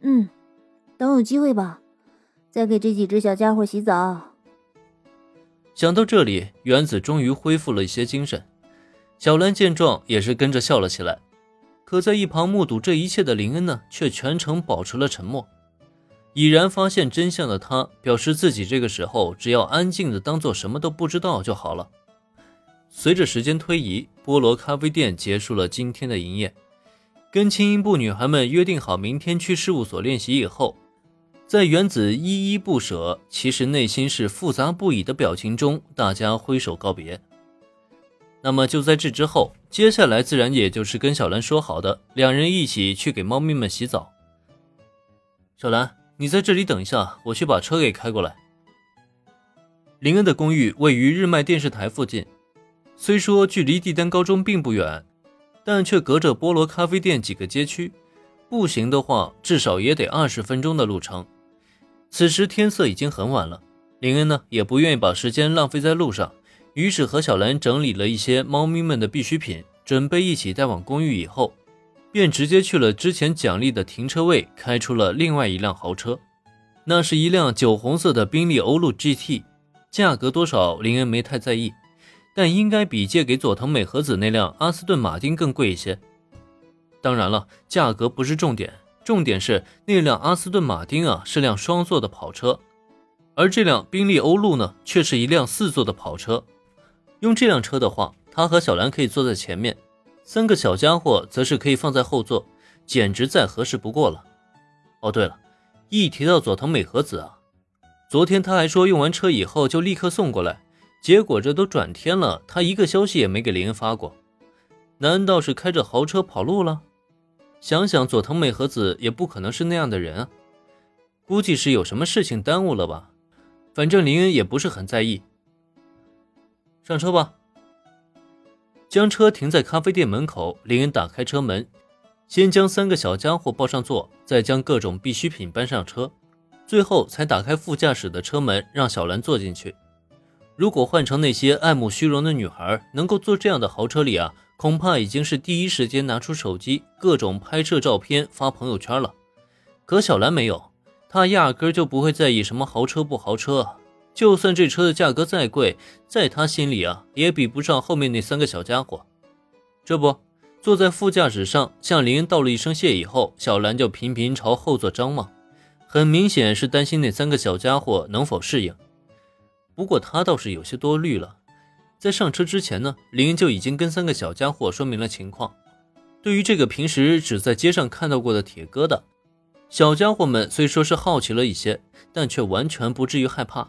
嗯，等有机会吧，再给这几只小家伙洗澡。想到这里，原子终于恢复了一些精神。小兰见状，也是跟着笑了起来。可在一旁目睹这一切的林恩呢，却全程保持了沉默。已然发现真相的他，表示自己这个时候只要安静的当做什么都不知道就好了。随着时间推移，菠萝咖啡店结束了今天的营业。跟轻音部女孩们约定好明天去事务所练习以后，在原子依依不舍，其实内心是复杂不已的表情中，大家挥手告别。那么就在这之后，接下来自然也就是跟小兰说好的，两人一起去给猫咪们洗澡。小兰，你在这里等一下，我去把车给开过来。林恩的公寓位于日卖电视台附近，虽说距离帝丹高中并不远，但却隔着菠萝咖啡店几个街区，步行的话至少也得二十分钟的路程。此时天色已经很晚了，林恩呢也不愿意把时间浪费在路上。于是和小兰整理了一些猫咪们的必需品，准备一起带往公寓以后，便直接去了之前奖励的停车位，开出了另外一辆豪车。那是一辆酒红色的宾利欧陆 GT，价格多少林恩没太在意，但应该比借给佐藤美和子那辆阿斯顿马丁更贵一些。当然了，价格不是重点，重点是那辆阿斯顿马丁啊是辆双座的跑车，而这辆宾利欧陆呢却是一辆四座的跑车。用这辆车的话，他和小兰可以坐在前面，三个小家伙则是可以放在后座，简直再合适不过了。哦，对了，一提到佐藤美和子啊，昨天他还说用完车以后就立刻送过来，结果这都转天了，他一个消息也没给林恩发过。难道是开着豪车跑路了？想想佐藤美和子也不可能是那样的人啊，估计是有什么事情耽误了吧。反正林恩也不是很在意。上车吧。将车停在咖啡店门口，林恩打开车门，先将三个小家伙抱上座，再将各种必需品搬上车，最后才打开副驾驶的车门，让小兰坐进去。如果换成那些爱慕虚荣的女孩，能够坐这样的豪车里啊，恐怕已经是第一时间拿出手机，各种拍摄照片发朋友圈了。可小兰没有，她压根就不会在意什么豪车不豪车。就算这车的价格再贵，在她心里啊，也比不上后面那三个小家伙。这不，坐在副驾驶上向林恩道了一声谢以后，小兰就频频朝后座张望，很明显是担心那三个小家伙能否适应。不过他倒是有些多虑了，在上车之前呢，林就已经跟三个小家伙说明了情况。对于这个平时只在街上看到过的铁疙瘩，小家伙们虽说是好奇了一些，但却完全不至于害怕。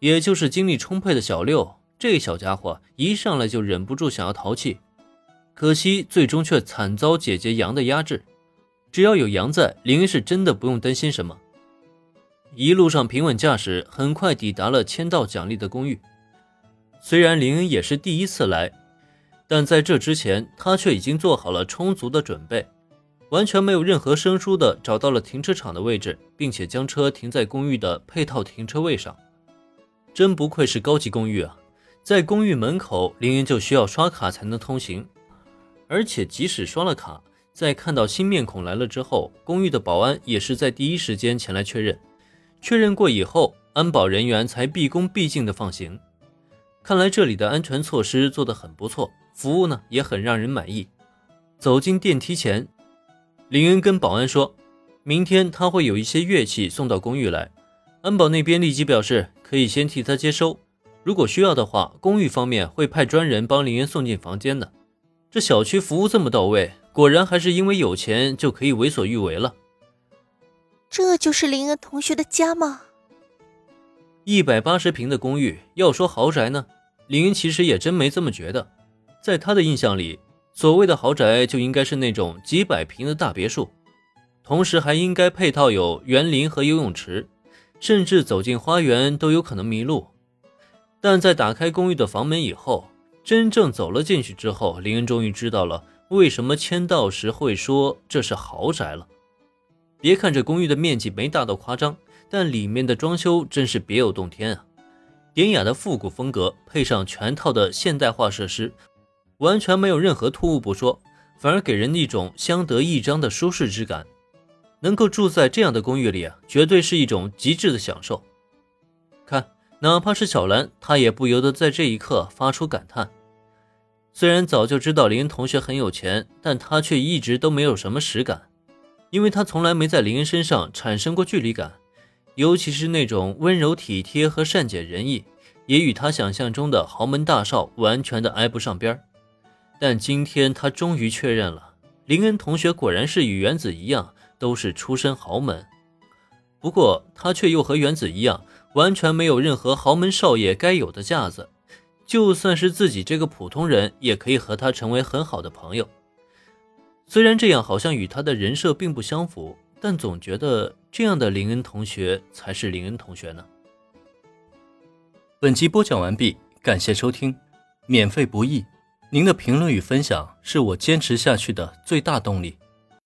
也就是精力充沛的小六，这小家伙一上来就忍不住想要淘气，可惜最终却惨遭姐姐杨的压制。只要有杨在，林是真的不用担心什么。一路上平稳驾驶，很快抵达了签到奖励的公寓。虽然林恩也是第一次来，但在这之前，他却已经做好了充足的准备，完全没有任何生疏的找到了停车场的位置，并且将车停在公寓的配套停车位上。真不愧是高级公寓啊！在公寓门口，林恩就需要刷卡才能通行，而且即使刷了卡，在看到新面孔来了之后，公寓的保安也是在第一时间前来确认，确认过以后，安保人员才毕恭毕敬的放行。看来这里的安全措施做得很不错，服务呢也很让人满意。走进电梯前，林恩跟保安说，明天他会有一些乐器送到公寓来。安保那边立即表示。可以先替他接收，如果需要的话，公寓方面会派专人帮林恩送进房间的。这小区服务这么到位，果然还是因为有钱就可以为所欲为了。这就是林恩同学的家吗？一百八十平的公寓，要说豪宅呢，林恩其实也真没这么觉得。在他的印象里，所谓的豪宅就应该是那种几百平的大别墅，同时还应该配套有园林和游泳池。甚至走进花园都有可能迷路，但在打开公寓的房门以后，真正走了进去之后，林恩终于知道了为什么签到时会说这是豪宅了。别看这公寓的面积没大到夸张，但里面的装修真是别有洞天啊！典雅的复古风格配上全套的现代化设施，完全没有任何突兀不说，反而给人一种相得益彰的舒适之感。能够住在这样的公寓里啊，绝对是一种极致的享受。看，哪怕是小兰，她也不由得在这一刻发出感叹。虽然早就知道林同学很有钱，但她却一直都没有什么实感，因为他从来没在林恩身上产生过距离感，尤其是那种温柔体贴和善解人意，也与他想象中的豪门大少完全的挨不上边但今天他终于确认了，林恩同学果然是与原子一样，都是出身豪门。不过他却又和原子一样，完全没有任何豪门少爷该有的架子。就算是自己这个普通人，也可以和他成为很好的朋友。虽然这样好像与他的人设并不相符，但总觉得这样的林恩同学才是林恩同学呢。本集播讲完毕，感谢收听，免费不易，您的评论与分享是我坚持下去的最大动力。